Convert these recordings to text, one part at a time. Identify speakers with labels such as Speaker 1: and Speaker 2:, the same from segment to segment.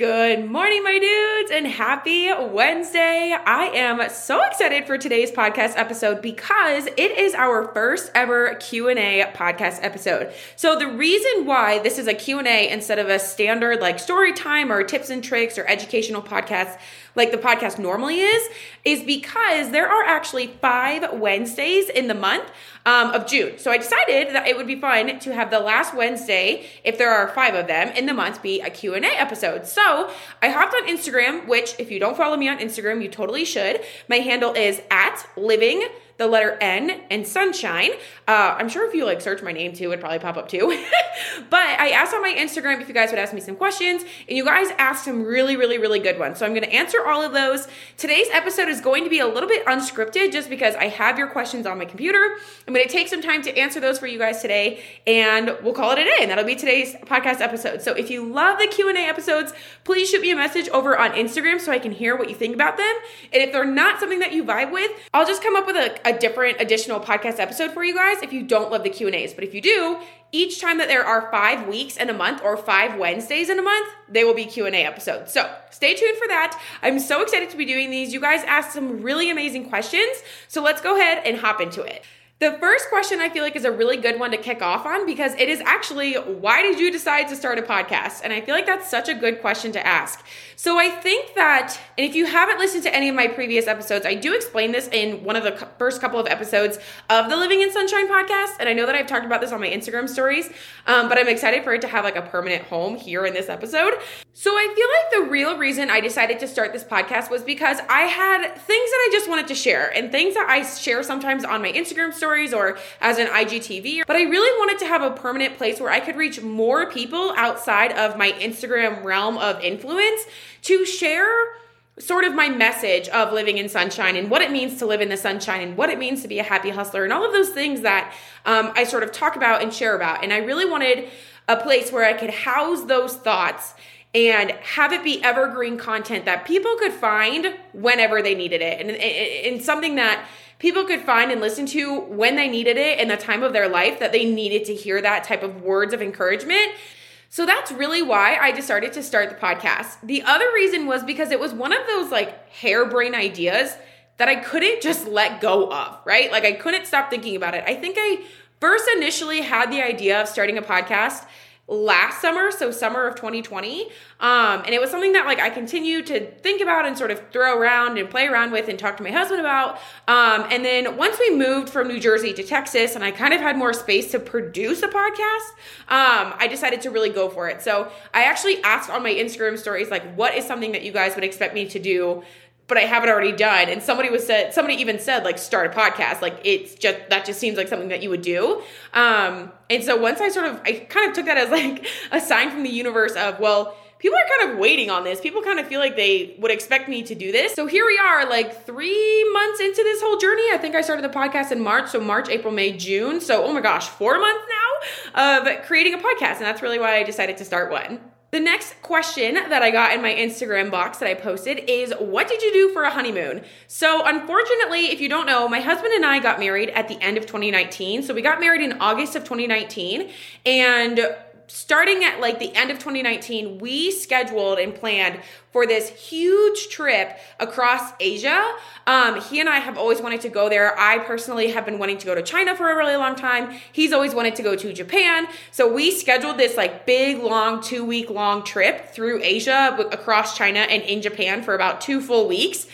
Speaker 1: Good morning, my dudes, and happy Wednesday. I am so excited for today's podcast episode because it is our first ever Q&A podcast episode. So the reason why this is a Q&A instead of a standard like story time or tips and tricks or educational podcast like the podcast normally is, is because there are actually five Wednesdays in the month um, of June. So I decided that it would be fun to have the last Wednesday, if there are five of them in the month, be a Q&A episode. So I hopped on Instagram, which if you don't follow me on Instagram, you totally should. My handle is at living the letter N, and sunshine. Uh, I'm sure if you like search my name too, it'd probably pop up too. but I asked on my Instagram if you guys would ask me some questions, and you guys asked some really, really, really good ones. So I'm going to answer all of those. Today's episode is going to be a little bit unscripted just because I have your questions on my computer. I'm going to take some time to answer those for you guys today, and we'll call it a day. And that'll be today's podcast episode. So if you love the Q&A episodes, please shoot me a message over on Instagram so I can hear what you think about them. And if they're not something that you vibe with, I'll just come up with a, a different additional podcast episode for you guys if you don't love the Q&As. But if you do, each time that there are 5 weeks in a month or 5 Wednesdays in a month, they will be Q&A episodes. So, stay tuned for that. I'm so excited to be doing these. You guys asked some really amazing questions. So, let's go ahead and hop into it. The first question I feel like is a really good one to kick off on because it is actually why did you decide to start a podcast? And I feel like that's such a good question to ask. So I think that, and if you haven't listened to any of my previous episodes, I do explain this in one of the first couple of episodes of the Living in Sunshine podcast. And I know that I've talked about this on my Instagram stories, um, but I'm excited for it to have like a permanent home here in this episode. So I feel like the real reason I decided to start this podcast was because I had things that I just wanted to share and things that I share sometimes on my Instagram story stories or as an IGTV. But I really wanted to have a permanent place where I could reach more people outside of my Instagram realm of influence to share sort of my message of living in sunshine and what it means to live in the sunshine and what it means to be a happy hustler and all of those things that um, I sort of talk about and share about. And I really wanted a place where I could house those thoughts and have it be evergreen content that people could find whenever they needed it and, and, and something that people could find and listen to when they needed it in the time of their life that they needed to hear that type of words of encouragement. So that's really why I decided to start the podcast. The other reason was because it was one of those like harebrained ideas that I couldn't just let go of, right? Like I couldn't stop thinking about it. I think I first initially had the idea of starting a podcast last summer, so summer of 2020. Um, and it was something that like I continued to think about and sort of throw around and play around with and talk to my husband about. Um, and then once we moved from New Jersey to Texas and I kind of had more space to produce a podcast, um, I decided to really go for it. So I actually asked on my Instagram stories, like, what is something that you guys would expect me to do but I haven't already done. And somebody was said, somebody even said like start a podcast. Like it's just that just seems like something that you would do. Um, and so once I sort of I kind of took that as like a sign from the universe of well, people are kind of waiting on this. People kind of feel like they would expect me to do this. So here we are, like three months into this whole journey. I think I started the podcast in March. So March, April, May, June. So oh my gosh, four months now of creating a podcast. And that's really why I decided to start one. The next question that I got in my Instagram box that I posted is What did you do for a honeymoon? So, unfortunately, if you don't know, my husband and I got married at the end of 2019. So, we got married in August of 2019. And starting at like the end of 2019, we scheduled and planned for this huge trip across Asia. Um, he and I have always wanted to go there. I personally have been wanting to go to China for a really long time. He's always wanted to go to Japan. So we scheduled this like big, long, two week long trip through Asia, across China, and in Japan for about two full weeks.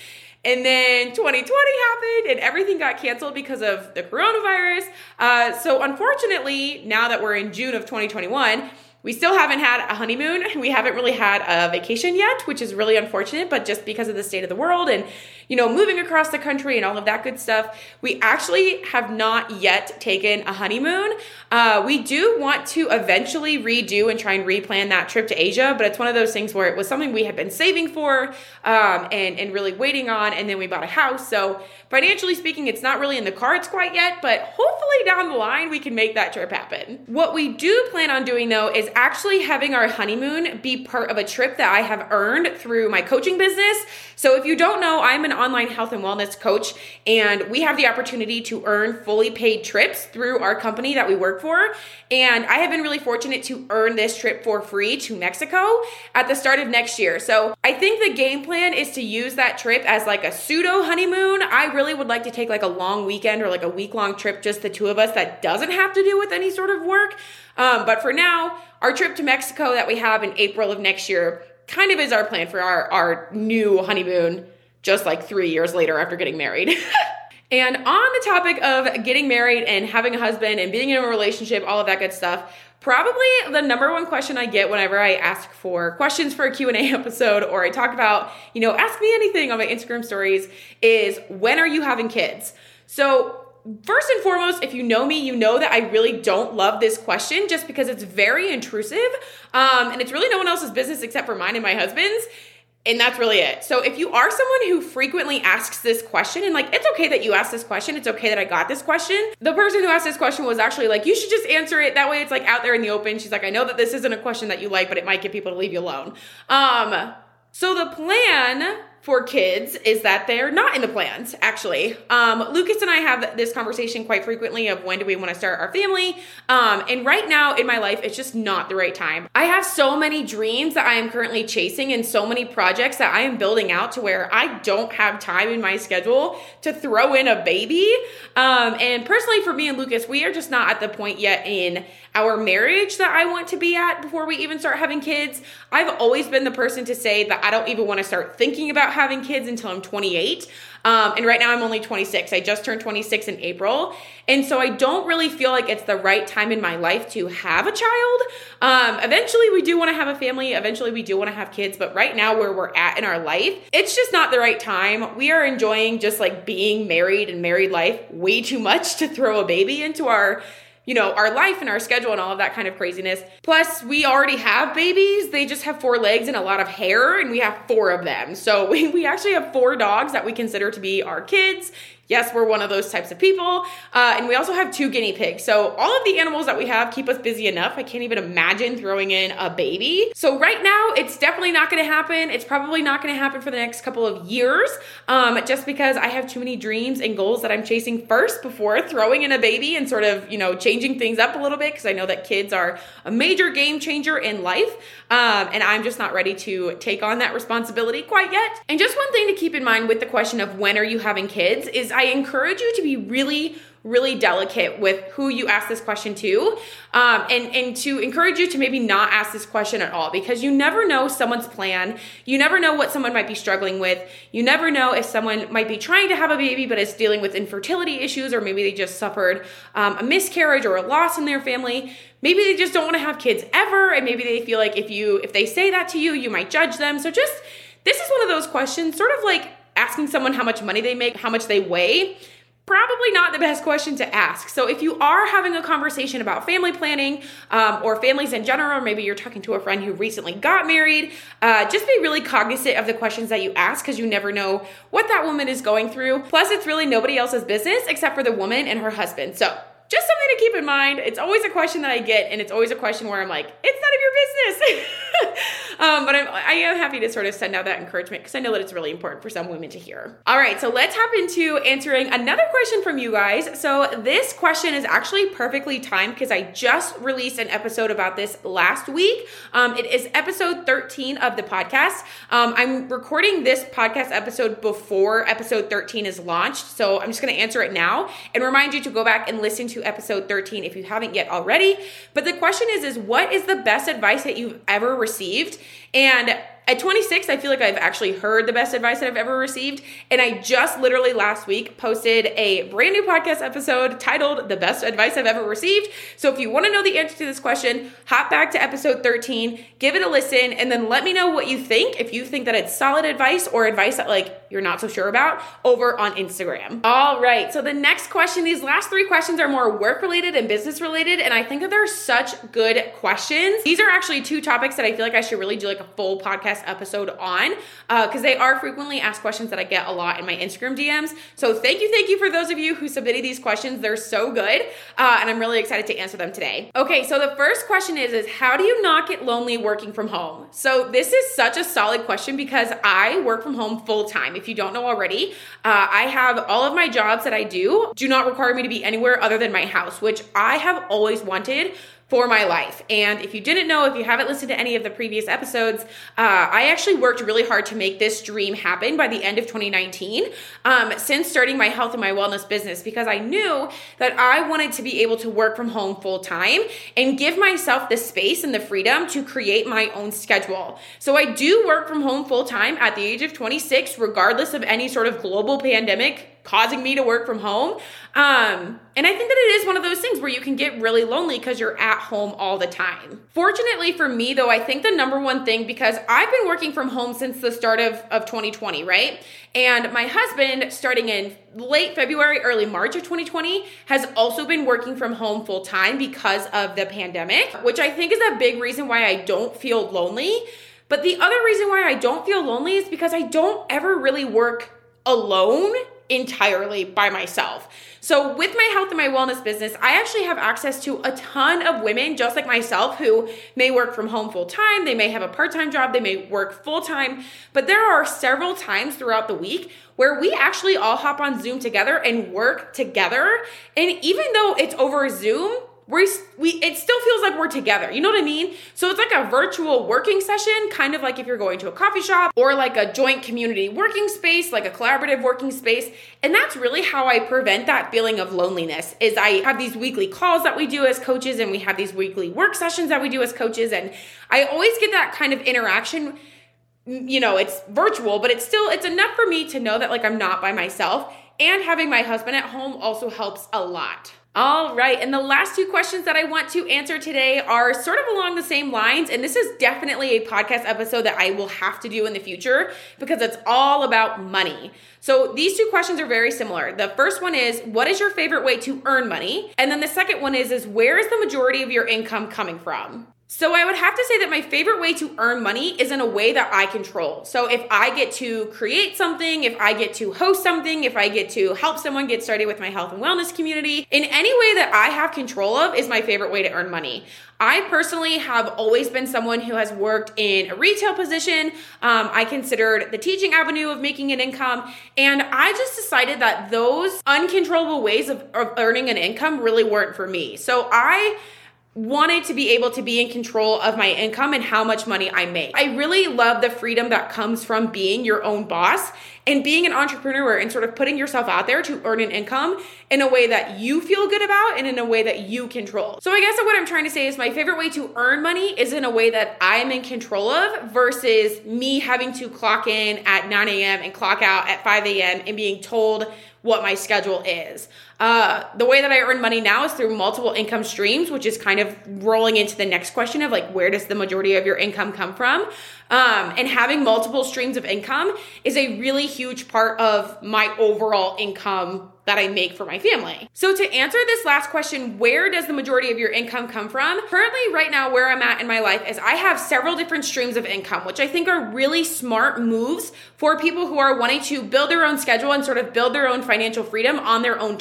Speaker 1: And then 2020 happened and everything got canceled because of the coronavirus. Uh, so, unfortunately, now that we're in June of 2021, we still haven't had a honeymoon. We haven't really had a vacation yet, which is really unfortunate, but just because of the state of the world and, you know, moving across the country and all of that good stuff. We actually have not yet taken a honeymoon. Uh, we do want to eventually redo and try and replan that trip to Asia, but it's one of those things where it was something we had been saving for um, and, and really waiting on, and then we bought a house. So, financially speaking, it's not really in the cards quite yet, but hopefully down the line we can make that trip happen. What we do plan on doing though is actually having our honeymoon be part of a trip that I have earned through my coaching business. So, if you don't know, I'm an online health and wellness coach, and we have the opportunity to earn fully paid trips through our company that we work for. And I have been really fortunate to earn this trip for free to Mexico at the start of next year. So I think the game plan is to use that trip as like a pseudo honeymoon. I really would like to take like a long weekend or like a week long trip, just the two of us, that doesn't have to do with any sort of work. Um, but for now, our trip to Mexico that we have in April of next year kind of is our plan for our, our new honeymoon, just like three years later after getting married. And on the topic of getting married and having a husband and being in a relationship, all of that good stuff, probably the number one question I get whenever I ask for questions for a Q&A episode or I talk about, you know, ask me anything on my Instagram stories is when are you having kids? So, First and foremost, if you know me, you know that I really don't love this question just because it's very intrusive um, and it's really no one else's business except for mine and my husband's. And that's really it. So if you are someone who frequently asks this question, and like, it's okay that you asked this question, it's okay that I got this question. The person who asked this question was actually like, you should just answer it. That way it's like out there in the open. She's like, I know that this isn't a question that you like, but it might get people to leave you alone. Um, so the plan for kids is that they're not in the plans actually. Um, lucas and i have this conversation quite frequently of when do we want to start our family. Um, and right now in my life it's just not the right time. I have so many dreams that i am currently chasing and so many projects that i am building out to where i don't have time in my schedule to throw in a baby. Um, and personally for me and lucas we are just not at the point yet in our marriage that I want to be at before we even start having kids. I've always been the person to say that I don't even want to start thinking about having kids until I'm 28. Um, and right now I'm only 26. I just turned 26 in April. And so I don't really feel like it's the right time in my life to have a child. Um, eventually, we do want to have a family. Eventually, we do want to have kids. But right now, where we're at in our life, it's just not the right time. We are enjoying just like being married and married life way too much to throw a baby into our you know, our life and our schedule and all of that kind of craziness. Plus, we already have babies. They just have four legs and a lot of hair, and we have four of them. So we, we actually have four dogs that we consider to be our kids. Yes, we're one of those types of people. Uh, and we also have two guinea pigs. So all of the animals that we have keep us busy enough. I can't even imagine throwing in a baby. So right now, it's definitely not going to happen. It's probably not going to happen for the next couple of years, um, just because I have too many dreams and goals that I'm chasing first before throwing in a baby and sort of, you know, changing things up a little bit because I know that kids are a major game changer in life. Um, and I'm just not ready to take on that responsibility quite yet. And just one thing to keep in mind with the question of when are you having kids is I encourage you to be really really delicate with who you ask this question to um, and and to encourage you to maybe not ask this question at all because you never know someone's plan. You never know what someone might be struggling with. You never know if someone might be trying to have a baby but is dealing with infertility issues or maybe they just suffered um, a miscarriage or a loss in their family. Maybe they just don't want to have kids ever and maybe they feel like if you if they say that to you you might judge them. So just this is one of those questions sort of like asking someone how much money they make, how much they weigh, probably not the best question to ask. So, if you are having a conversation about family planning um, or families in general, or maybe you're talking to a friend who recently got married, uh, just be really cognizant of the questions that you ask because you never know what that woman is going through. Plus, it's really nobody else's business except for the woman and her husband. So, just something to keep in mind. It's always a question that I get, and it's always a question where I'm like, it's none of your business. um, but I'm, I am happy to sort of send out that encouragement because I know that it's really important for some women to hear. All right, so let's hop into answering another question from you guys. So this question is actually perfectly timed because I just released an episode about this last week. Um, it is episode 13 of the podcast. Um, I'm recording this podcast episode before episode 13 is launched, so I'm just going to answer it now and remind you to go back and listen to episode 13 if you haven't yet already. But the question is, is what is the best advice that you've ever received? And At 26, I feel like I've actually heard the best advice that I've ever received. And I just literally last week posted a brand new podcast episode titled The Best Advice I've Ever Received. So if you want to know the answer to this question, hop back to episode 13, give it a listen, and then let me know what you think. If you think that it's solid advice or advice that like you're not so sure about over on Instagram. All right. So the next question, these last three questions are more work related and business related. And I think that they're such good questions. These are actually two topics that I feel like I should really do like a full podcast episode on because uh, they are frequently asked questions that I get a lot in my Instagram DMs. So thank you, thank you for those of you who submitted these questions. They're so good. Uh, and I'm really excited to answer them today. Okay. So the first question is, is how do you not get lonely working from home? So this is such a solid question because I work from home full time. If you don't know already, uh, I have all of my jobs that I do do not require me to be anywhere other than my house, which I have always wanted for my life. And if you didn't know, if you haven't listened to any of the previous episodes, uh, I actually worked really hard to make this dream happen by the end of 2019 um, since starting my health and my wellness business because I knew that I wanted to be able to work from home full time and give myself the space and the freedom to create my own schedule. So I do work from home full time at the age of 26, regardless of any sort of global pandemic causing me to work from home. Um, and I think that it is one of those things where you can get really lonely because you're at home all the time. Fortunately for me, though, I think the number one thing, because I've been working from home since the start of, of 2020, right? And my husband, starting in late February, early March of 2020, has also been working from home full time because of the pandemic, which I think is a big reason why I don't feel lonely. But the other reason why I don't feel lonely is because I don't ever really work alone entirely by myself. So, with my health and my wellness business, I actually have access to a ton of women just like myself who may work from home full time, they may have a part time job, they may work full time, but there are several times throughout the week where we actually all hop on Zoom together and work together. And even though it's over Zoom, we we it still feels like we're together. You know what I mean? So it's like a virtual working session, kind of like if you're going to a coffee shop or like a joint community working space, like a collaborative working space. And that's really how I prevent that feeling of loneliness. Is I have these weekly calls that we do as coaches and we have these weekly work sessions that we do as coaches and I always get that kind of interaction you know, it's virtual, but it's still it's enough for me to know that like I'm not by myself and having my husband at home also helps a lot. All right. And the last two questions that I want to answer today are sort of along the same lines. And this is definitely a podcast episode that I will have to do in the future because it's all about money. So these two questions are very similar. The first one is what is your favorite way to earn money? And then the second one is is where is the majority of your income coming from? So I would have to say that my favorite way to earn money is in a way that I control. So if I get to create something, if I get to host something, if I get to help someone get started with my health and wellness community, in any way that I have control of is my favorite way to earn money. I personally have always been someone who has worked in a retail position. Um, I considered the teaching avenue of making an income. And I just decided that those uncontrollable ways of, of earning an income really weren't for me. So I wanted to be able to be in control of my income and how much money I make. I really love the freedom that comes from being your own boss and being an entrepreneur and sort of putting yourself out there to earn an income in a way that you feel good about and in a way that you control. So I guess what I'm trying to say is my favorite way to earn money is in a way that I am in control of versus me having to clock in at 9 a.m. and clock out at 5 a.m. and being told what my schedule is. Uh, the way that I earn money now is through multiple income streams, which is kind of rolling into the next question of like, where does the majority of your income come from? Um, and having multiple streams of income is a really huge part of my overall income that I make for my family. So to answer this last question, where does the majority of your income come from? Currently, right now, where I'm at in my life is I have several different streams of income, which I think are really smart moves for people who are wanting to build their own schedule and sort of build their own financial freedom on their own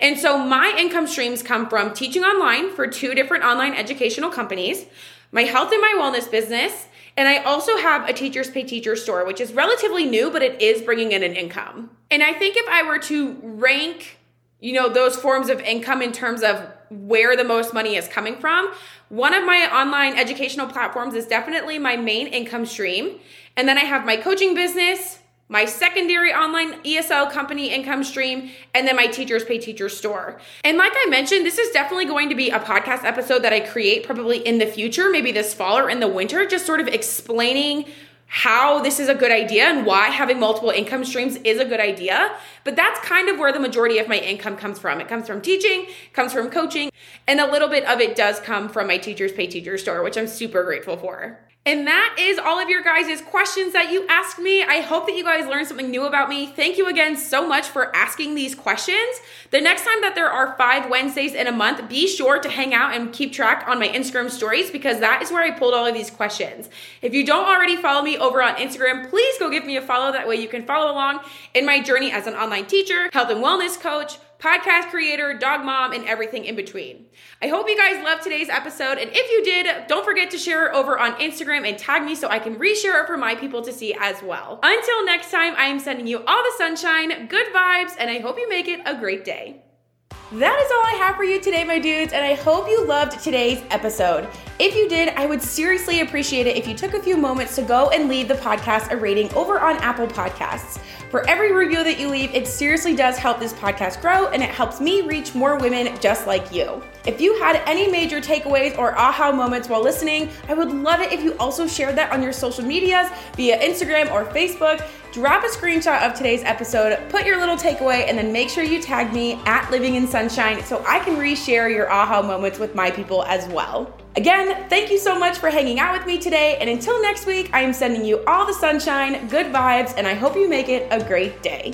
Speaker 1: And so my income streams come from teaching online for two different online educational companies, my health and my wellness business, and I also have a Teachers Pay Teacher store, which is relatively new, but it is bringing in an income. And I think if I were to rank, you know, those forms of income in terms of where the most money is coming from, one of my online educational platforms is definitely my main income stream. And then I have my coaching business, my secondary online ESL company income stream, and then my Teachers Pay Teachers store. And like I mentioned, this is definitely going to be a podcast episode that I create probably in the future, maybe this fall or in the winter, just sort of explaining how this is a good idea and why having multiple income streams is a good idea. But that's kind of where the majority of my income comes from. It comes from teaching, comes from coaching, and a little bit of it does come from my Teachers Pay Teachers store, which I'm super grateful for. And that is all of your guys' questions that you asked me. I hope that you guys learned something new about me. Thank you again so much for asking these questions. The next time that there are five Wednesdays in a month, be sure to hang out and keep track on my Instagram stories because that is where I pulled all of these questions. If you don't already follow me over on Instagram, please go give me a follow. That way you can follow along in my journey as an online teacher, health and wellness coach, podcast creator, dog mom, and everything in between. I hope you guys loved today's episode. And if you did, don't forget to share it over on Instagram and tag me so I can reshare it for my people to see as well. Until next time, I am sending you all the sunshine, good vibes, and I hope you make it a great day. That is all I have for you today, my dudes, and I hope you loved today's episode. If you did, I would seriously appreciate it if you took a few moments to go and leave the podcast a rating over on Apple Podcasts. For every review that you leave, it seriously does help this podcast grow and it helps me reach more women just like you. If you had any major takeaways or aha moments while listening, I would love it if you also shared that on your social medias via Instagram or Facebook. Drop a screenshot of today's episode, put your little takeaway, and then make sure you tag me at Living in Sunshine so I can reshare your aha moments with my people as well. Again, thank you so much for hanging out with me today. And until next week, I am sending you all the sunshine, good vibes, and I hope you make it a great day.